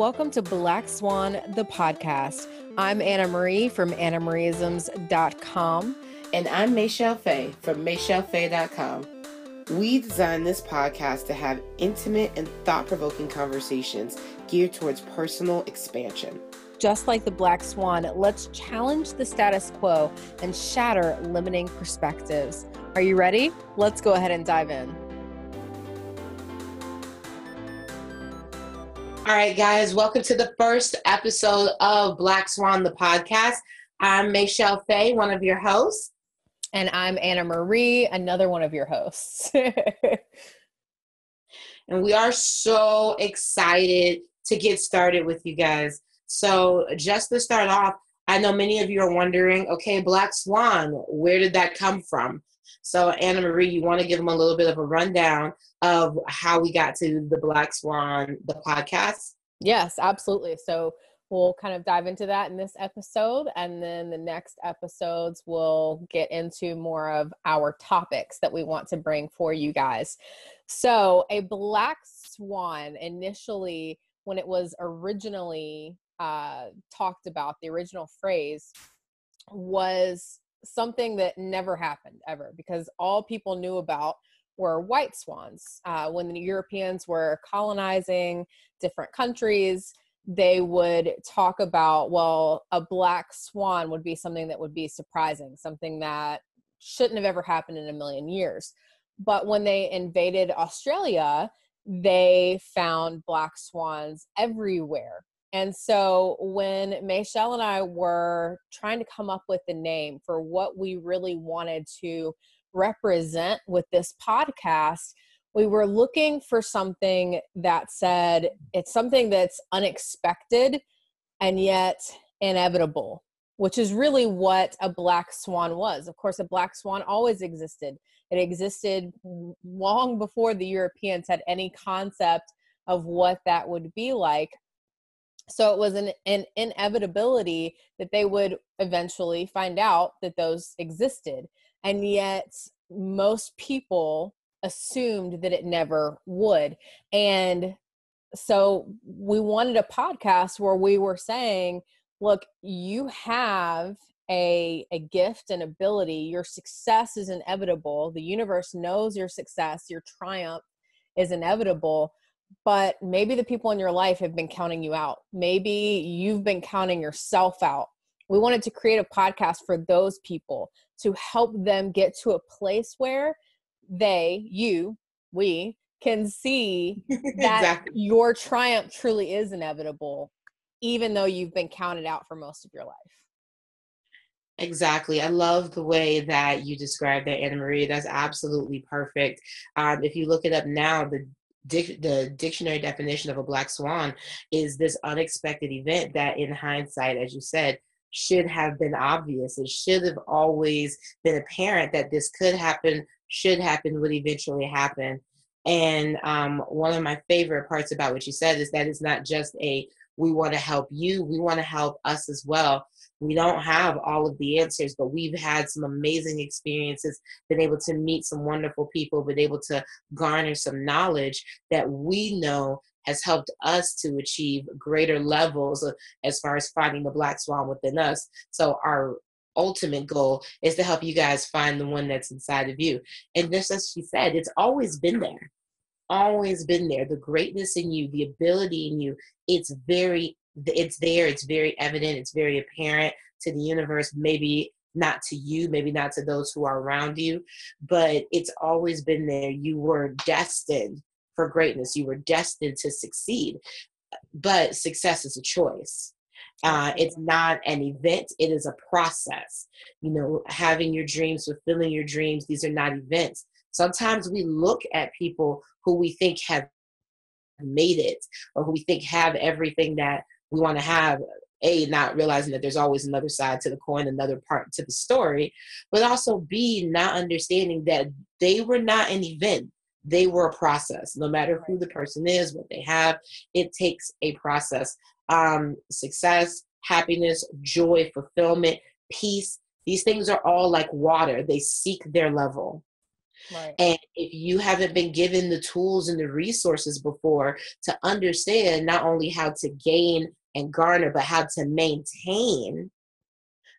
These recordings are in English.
Welcome to Black Swan, the podcast. I'm Anna Marie from AnnaMarieisms.com. And I'm Michelle Fay from MichelleFay.com. We designed this podcast to have intimate and thought provoking conversations geared towards personal expansion. Just like the Black Swan, let's challenge the status quo and shatter limiting perspectives. Are you ready? Let's go ahead and dive in. All right, guys, welcome to the first episode of Black Swan, the podcast. I'm Michelle Fay, one of your hosts. And I'm Anna Marie, another one of your hosts. and we are so excited to get started with you guys. So, just to start off, I know many of you are wondering okay, Black Swan, where did that come from? So, Anna Marie, you want to give them a little bit of a rundown of how we got to the Black Swan, the podcast? Yes, absolutely. So, we'll kind of dive into that in this episode. And then the next episodes, we'll get into more of our topics that we want to bring for you guys. So, a black swan initially, when it was originally uh, talked about, the original phrase was something that never happened ever because all people knew about were white swans. Uh, when the Europeans were colonizing different countries, they would talk about, well, a black swan would be something that would be surprising, something that shouldn't have ever happened in a million years. But when they invaded Australia, they found black swans everywhere. And so when Michelle and I were trying to come up with the name for what we really wanted to represent with this podcast, we were looking for something that said it's something that's unexpected and yet inevitable, which is really what a black swan was. Of course, a black swan always existed. It existed long before the Europeans had any concept of what that would be like so it was an, an inevitability that they would eventually find out that those existed and yet most people assumed that it never would. And so we wanted a podcast where we were saying look you have a, a gift and ability. Your success is inevitable. The universe knows your success. Your triumph is inevitable but maybe the people in your life have been counting you out. Maybe you've been counting yourself out. We wanted to create a podcast for those people to help them get to a place where they, you, we can see that exactly. your triumph truly is inevitable, even though you've been counted out for most of your life. Exactly. I love the way that you described that, Anna Marie. That's absolutely perfect. Um, if you look it up now, the Dic- the dictionary definition of a black swan is this unexpected event that in hindsight as you said should have been obvious. It should have always been apparent that this could happen should happen would eventually happen. And um, one of my favorite parts about what you said is that it's not just a we want to help you we want to help us as well we don't have all of the answers but we've had some amazing experiences been able to meet some wonderful people been able to garner some knowledge that we know has helped us to achieve greater levels of, as far as finding the black swan within us so our ultimate goal is to help you guys find the one that's inside of you and just as she said it's always been there always been there. The greatness in you, the ability in you, it's very, it's there. It's very evident. It's very apparent to the universe. Maybe not to you, maybe not to those who are around you, but it's always been there. You were destined for greatness. You were destined to succeed. But success is a choice. Uh, it's not an event, it is a process. You know, having your dreams, fulfilling your dreams, these are not events. Sometimes we look at people who we think have made it or who we think have everything that we want to have a not realizing that there's always another side to the coin another part to the story but also b not understanding that they were not an event. They were a process. No matter who the person is what they have it takes a process. Um, success happiness joy fulfillment peace these things are all like water. They seek their level. Right. And if you haven't been given the tools and the resources before to understand not only how to gain and garner, but how to maintain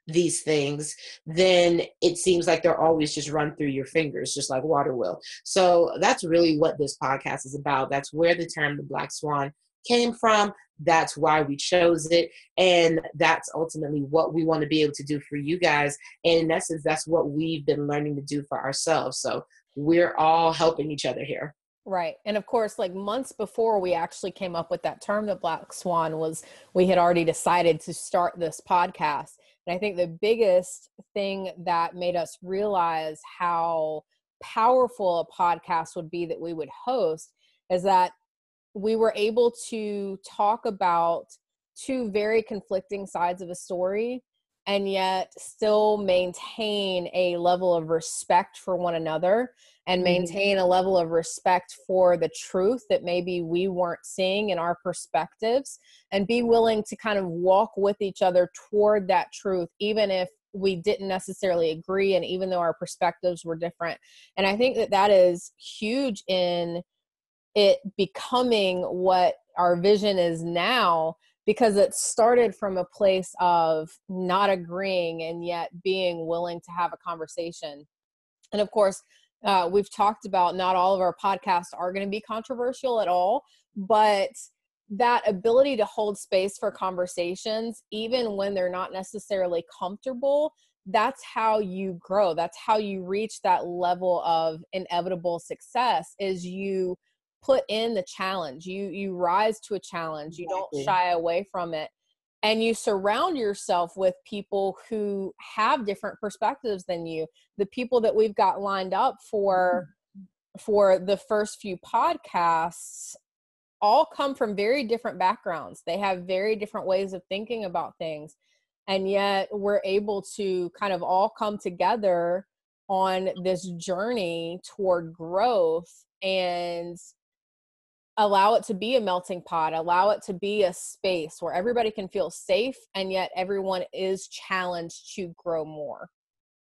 these things, then it seems like they're always just run through your fingers, just like water will. So that's really what this podcast is about. That's where the term the Black Swan came from. That's why we chose it. And that's ultimately what we want to be able to do for you guys. And in essence, that's what we've been learning to do for ourselves. So we're all helping each other here. Right. And of course, like months before we actually came up with that term, the Black Swan, was we had already decided to start this podcast. And I think the biggest thing that made us realize how powerful a podcast would be that we would host is that we were able to talk about two very conflicting sides of a story and yet still maintain a level of respect for one another and mm-hmm. maintain a level of respect for the truth that maybe we weren't seeing in our perspectives and be willing to kind of walk with each other toward that truth even if we didn't necessarily agree and even though our perspectives were different and i think that that is huge in it becoming what our vision is now because it started from a place of not agreeing and yet being willing to have a conversation. And of course, uh, we've talked about not all of our podcasts are going to be controversial at all, but that ability to hold space for conversations, even when they're not necessarily comfortable, that's how you grow. That's how you reach that level of inevitable success is you put in the challenge you you rise to a challenge you don't shy away from it and you surround yourself with people who have different perspectives than you the people that we've got lined up for mm-hmm. for the first few podcasts all come from very different backgrounds they have very different ways of thinking about things and yet we're able to kind of all come together on this journey toward growth and allow it to be a melting pot allow it to be a space where everybody can feel safe and yet everyone is challenged to grow more.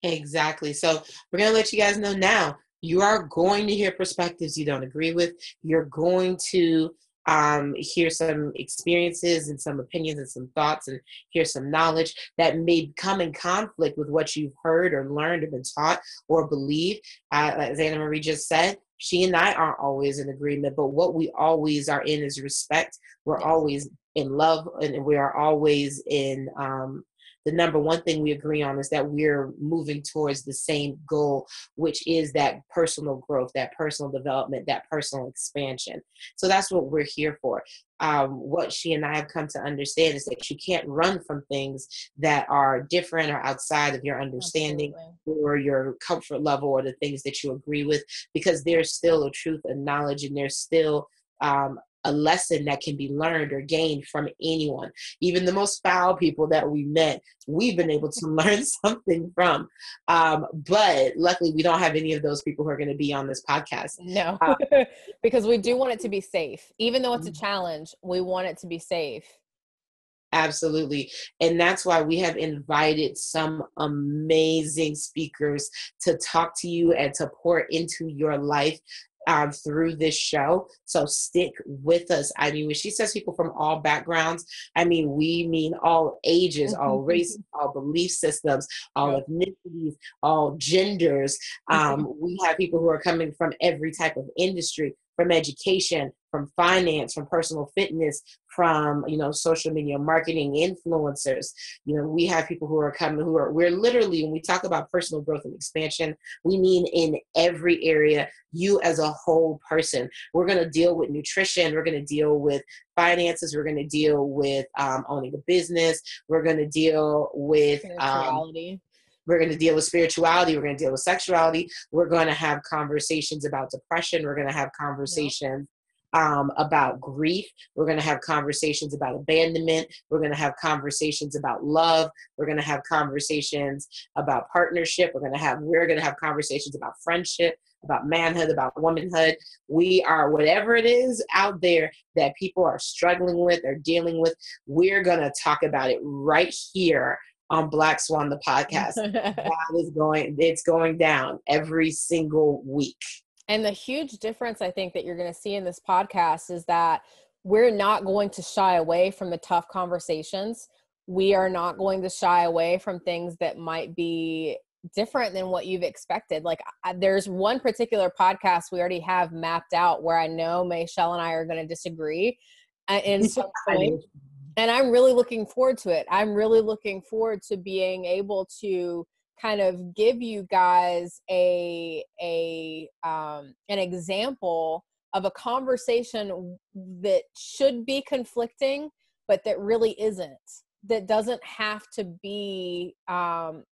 Exactly. So we're going to let you guys know now you are going to hear perspectives you don't agree with. You're going to um, hear some experiences and some opinions and some thoughts and hear some knowledge that may come in conflict with what you've heard or learned or been taught or believe. Uh, as Anna Marie just said, she and I aren't always in agreement, but what we always are in is respect. We're always in love and we are always in um, the number one thing we agree on is that we're moving towards the same goal, which is that personal growth, that personal development, that personal expansion. So that's what we're here for. Um, what she and I have come to understand is that you can't run from things that are different or outside of your understanding Absolutely. or your comfort level or the things that you agree with, because there's still a truth and knowledge and there's still um, a lesson that can be learned or gained from anyone. Even the most foul people that we met, we've been able to learn something from. Um, but luckily, we don't have any of those people who are going to be on this podcast. No, uh, because we do want it to be safe. Even though it's a mm-hmm. challenge, we want it to be safe. Absolutely. And that's why we have invited some amazing speakers to talk to you and to pour into your life um, through this show. So stick with us. I mean, when she says people from all backgrounds, I mean, we mean all ages, all races, all belief systems, all ethnicities, all genders. Um, we have people who are coming from every type of industry from education, from finance, from personal fitness, from you know social media marketing influencers. You know, we have people who are coming who are we're literally when we talk about personal growth and expansion, we mean in every area, you as a whole person. We're going to deal with nutrition. We're going to deal with finances. We're going to deal with um, owning a business. We're going to deal with um, we're going to deal with spirituality. We're going to deal with sexuality. We're going to have conversations about depression. We're going to have conversations um, about grief. We're going to have conversations about abandonment. We're going to have conversations about love. We're going to have conversations about partnership. We're going to have we're going to have conversations about friendship, about manhood, about womanhood. We are whatever it is out there that people are struggling with or dealing with. We're going to talk about it right here on Black Swan the podcast. that is going it's going down every single week. And the huge difference I think that you're going to see in this podcast is that we're not going to shy away from the tough conversations. We are not going to shy away from things that might be different than what you've expected. Like I, there's one particular podcast we already have mapped out where I know Michelle and I are going to disagree uh, in some point. And I'm really looking forward to it. I'm really looking forward to being able to kind of give you guys a a um, an example of a conversation that should be conflicting, but that really isn't. That doesn't have to be um,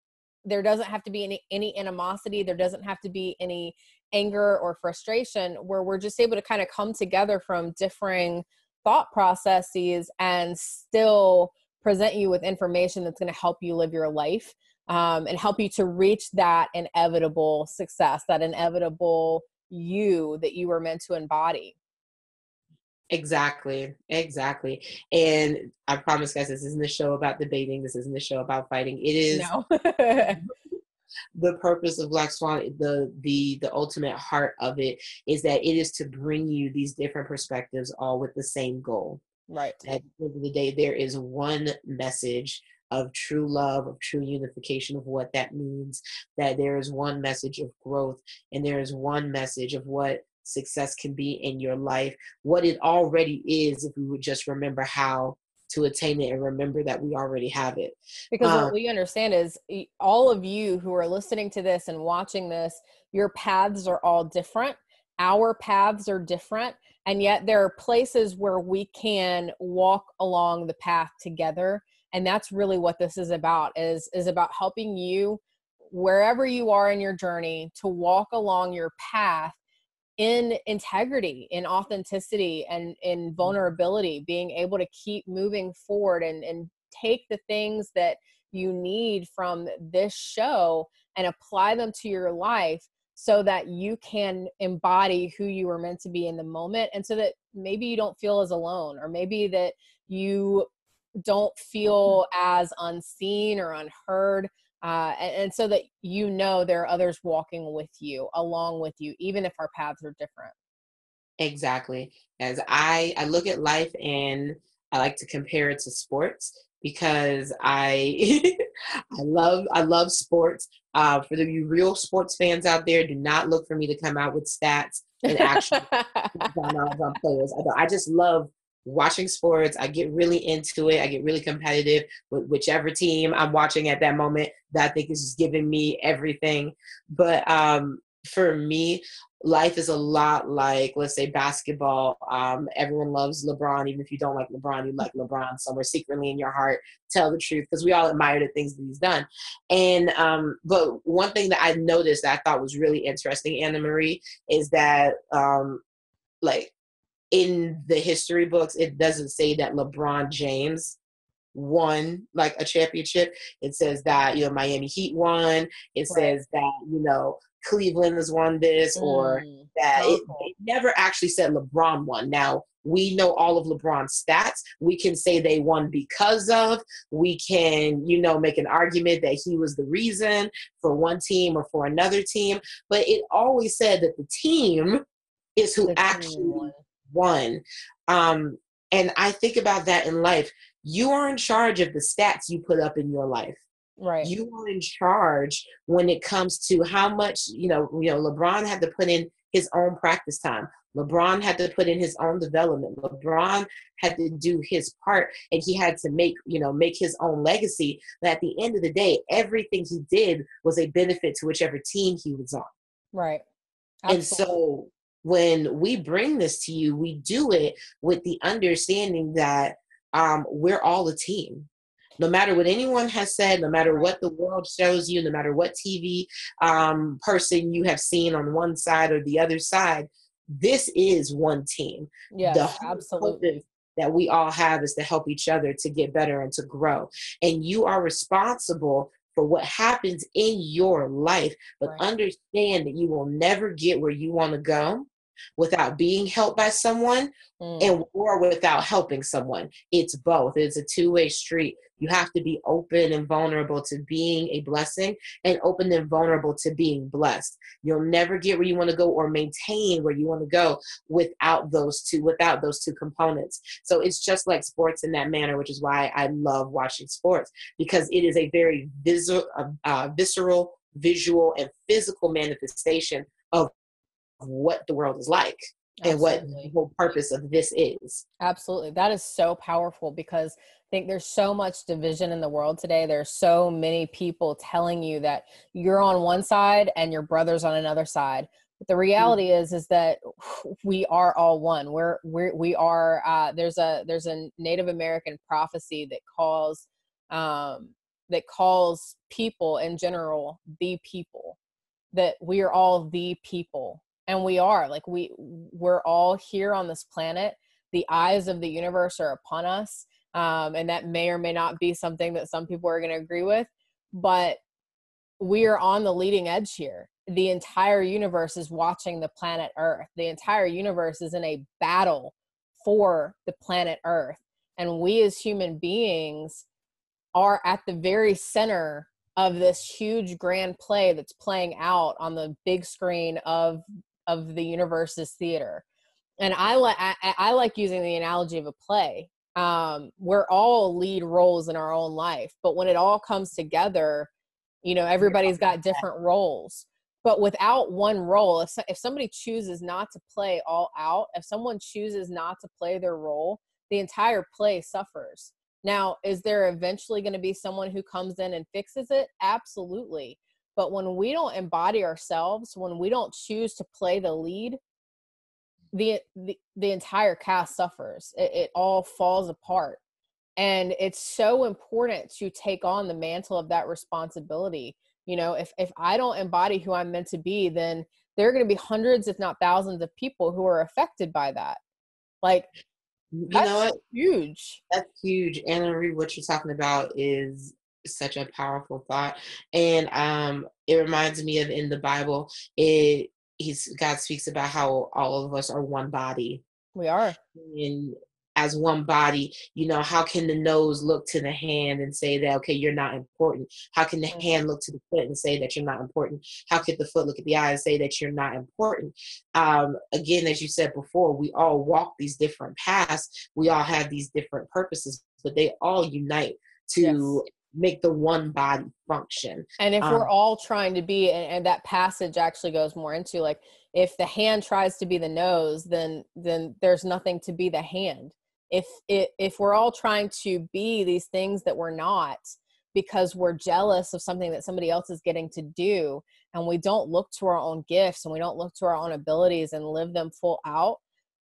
there doesn't have to be any any animosity there doesn't have to be any anger or frustration where we're just able to kind of come together from differing thought processes and still present you with information that's going to help you live your life um, and help you to reach that inevitable success that inevitable you that you were meant to embody Exactly, exactly. And I promise, guys, this isn't a show about debating. This isn't a show about fighting. It is no. the purpose of Black Swan. The the the ultimate heart of it is that it is to bring you these different perspectives, all with the same goal. Right. At the end of the day, there is one message of true love, of true unification of what that means. That there is one message of growth, and there is one message of what success can be in your life, what it already is, if we would just remember how to attain it and remember that we already have it. Because um, what we understand is all of you who are listening to this and watching this, your paths are all different. Our paths are different. And yet there are places where we can walk along the path together. And that's really what this is about is, is about helping you wherever you are in your journey to walk along your path in integrity in authenticity and in mm-hmm. vulnerability being able to keep moving forward and and take the things that you need from this show and apply them to your life so that you can embody who you were meant to be in the moment and so that maybe you don't feel as alone or maybe that you don't feel as unseen or unheard uh, and, and, so that you know there are others walking with you along with you even if our paths are different. Exactly as i i look at life and i like to compare it to sports because i i love i love sports. Uh, for the you real sports fans out there do not look for me to come out with stats and actually on players. I, I just love watching sports. I get really into it. I get really competitive with whichever team I'm watching at that moment that I think is just giving me everything. But um, for me, life is a lot like, let's say, basketball. Um, everyone loves LeBron. Even if you don't like LeBron, you like LeBron somewhere secretly in your heart. Tell the truth because we all admire the things that he's done. And um, but one thing that I noticed that I thought was really interesting, Anna Marie, is that um, like in the history books, it doesn't say that LeBron James won like a championship. It says that, you know, Miami Heat won. It right. says that, you know, Cleveland has won this mm. or that okay. it, it never actually said LeBron won. Now, we know all of LeBron's stats. We can say they won because of. We can, you know, make an argument that he was the reason for one team or for another team. But it always said that the team is who the actually won. Um, and I think about that in life. You are in charge of the stats you put up in your life. Right. You are in charge when it comes to how much, you know, you know, LeBron had to put in his own practice time. LeBron had to put in his own development. LeBron had to do his part and he had to make, you know, make his own legacy. But at the end of the day, everything he did was a benefit to whichever team he was on. Right. Absolutely. And so when we bring this to you, we do it with the understanding that um, we're all a team. No matter what anyone has said, no matter what the world shows you, no matter what TV um, person you have seen on one side or the other side, this is one team. Yeah, absolutely. That we all have is to help each other to get better and to grow. And you are responsible for what happens in your life, but right. understand that you will never get where you want to go without being helped by someone mm. and or without helping someone. It's both. It's a two-way street. You have to be open and vulnerable to being a blessing and open and vulnerable to being blessed. You'll never get where you want to go or maintain where you want to go without those two without those two components. So it's just like sports in that manner which is why i love watching sports because it is a very uh, uh, visceral visual and physical manifestation of what the world is like Absolutely. and what the whole purpose of this is. Absolutely. That is so powerful because I think there's so much division in the world today. There's so many people telling you that you're on one side and your brother's on another side. But the mm-hmm. reality mm-hmm. is is that we are all one. We're we're we are uh, there's a there's a Native American prophecy that calls um, that calls people in general the people that we are all the people and we are like we we're all here on this planet. The eyes of the universe are upon us um, and that may or may not be something that some people are going to agree with but we are on the leading edge here. The entire universe is watching the planet earth. The entire universe is in a battle for the planet earth. And we as human beings are at the very center of this huge grand play that's playing out on the big screen of of the universe's theater. And i like I, I like using the analogy of a play. Um we're all lead roles in our own life but when it all comes together you know everybody's got different roles. But without one role if, if somebody chooses not to play all out if someone chooses not to play their role the entire play suffers. Now, is there eventually going to be someone who comes in and fixes it? Absolutely. But when we don't embody ourselves, when we don't choose to play the lead, the the, the entire cast suffers. It, it all falls apart. And it's so important to take on the mantle of that responsibility. You know, if if I don't embody who I'm meant to be, then there are going to be hundreds, if not thousands, of people who are affected by that. Like you That's know what? Huge. That's huge. Anna Marie, what you're talking about is such a powerful thought. And um it reminds me of in the Bible, it he's God speaks about how all of us are one body. We are. And as one body you know how can the nose look to the hand and say that okay you're not important how can the mm-hmm. hand look to the foot and say that you're not important how could the foot look at the eye and say that you're not important um, again as you said before we all walk these different paths we all have these different purposes but they all unite to yes. Make the one body function and if um, we're all trying to be and, and that passage actually goes more into like if the hand tries to be the nose then then there's nothing to be the hand if it, if we're all trying to be these things that we're not because we're jealous of something that somebody else is getting to do and we don't look to our own gifts and we don't look to our own abilities and live them full out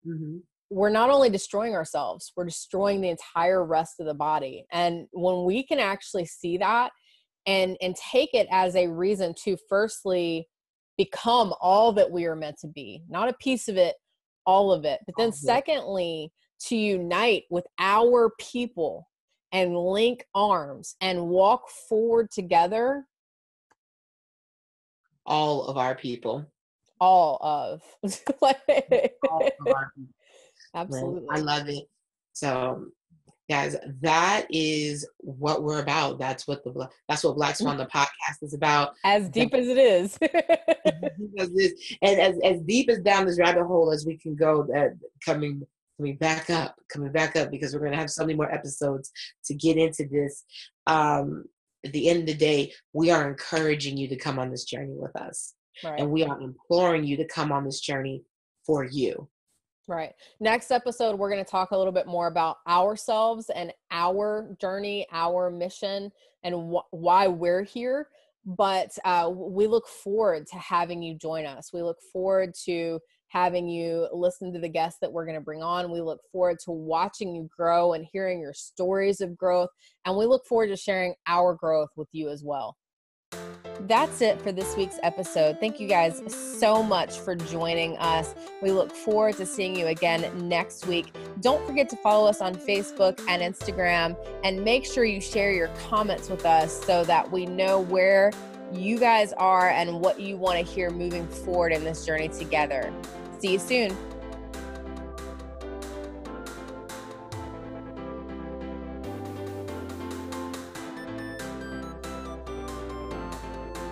mm-hmm. We're not only destroying ourselves we're destroying the entire rest of the body. And when we can actually see that and and take it as a reason to firstly become all that we are meant to be not a piece of it all of it but then secondly to unite with our people and link arms and walk forward together. All of our people. All of, all of absolutely i love it so guys that is what we're about that's what the that's what black swan the podcast is about as deep as it is and as, as deep as down this rabbit hole as we can go that coming coming back up, coming back up because we're going to have so many more episodes to get into this. Um, at the end of the day, we are encouraging you to come on this journey with us. Right. And we are imploring you to come on this journey for you. Right. Next episode, we're going to talk a little bit more about ourselves and our journey, our mission, and wh- why we're here. But uh, we look forward to having you join us. We look forward to having you listen to the guests that we're going to bring on. We look forward to watching you grow and hearing your stories of growth. And we look forward to sharing our growth with you as well. That's it for this week's episode. Thank you guys so much for joining us. We look forward to seeing you again next week. Don't forget to follow us on Facebook and Instagram and make sure you share your comments with us so that we know where you guys are and what you want to hear moving forward in this journey together. See you soon.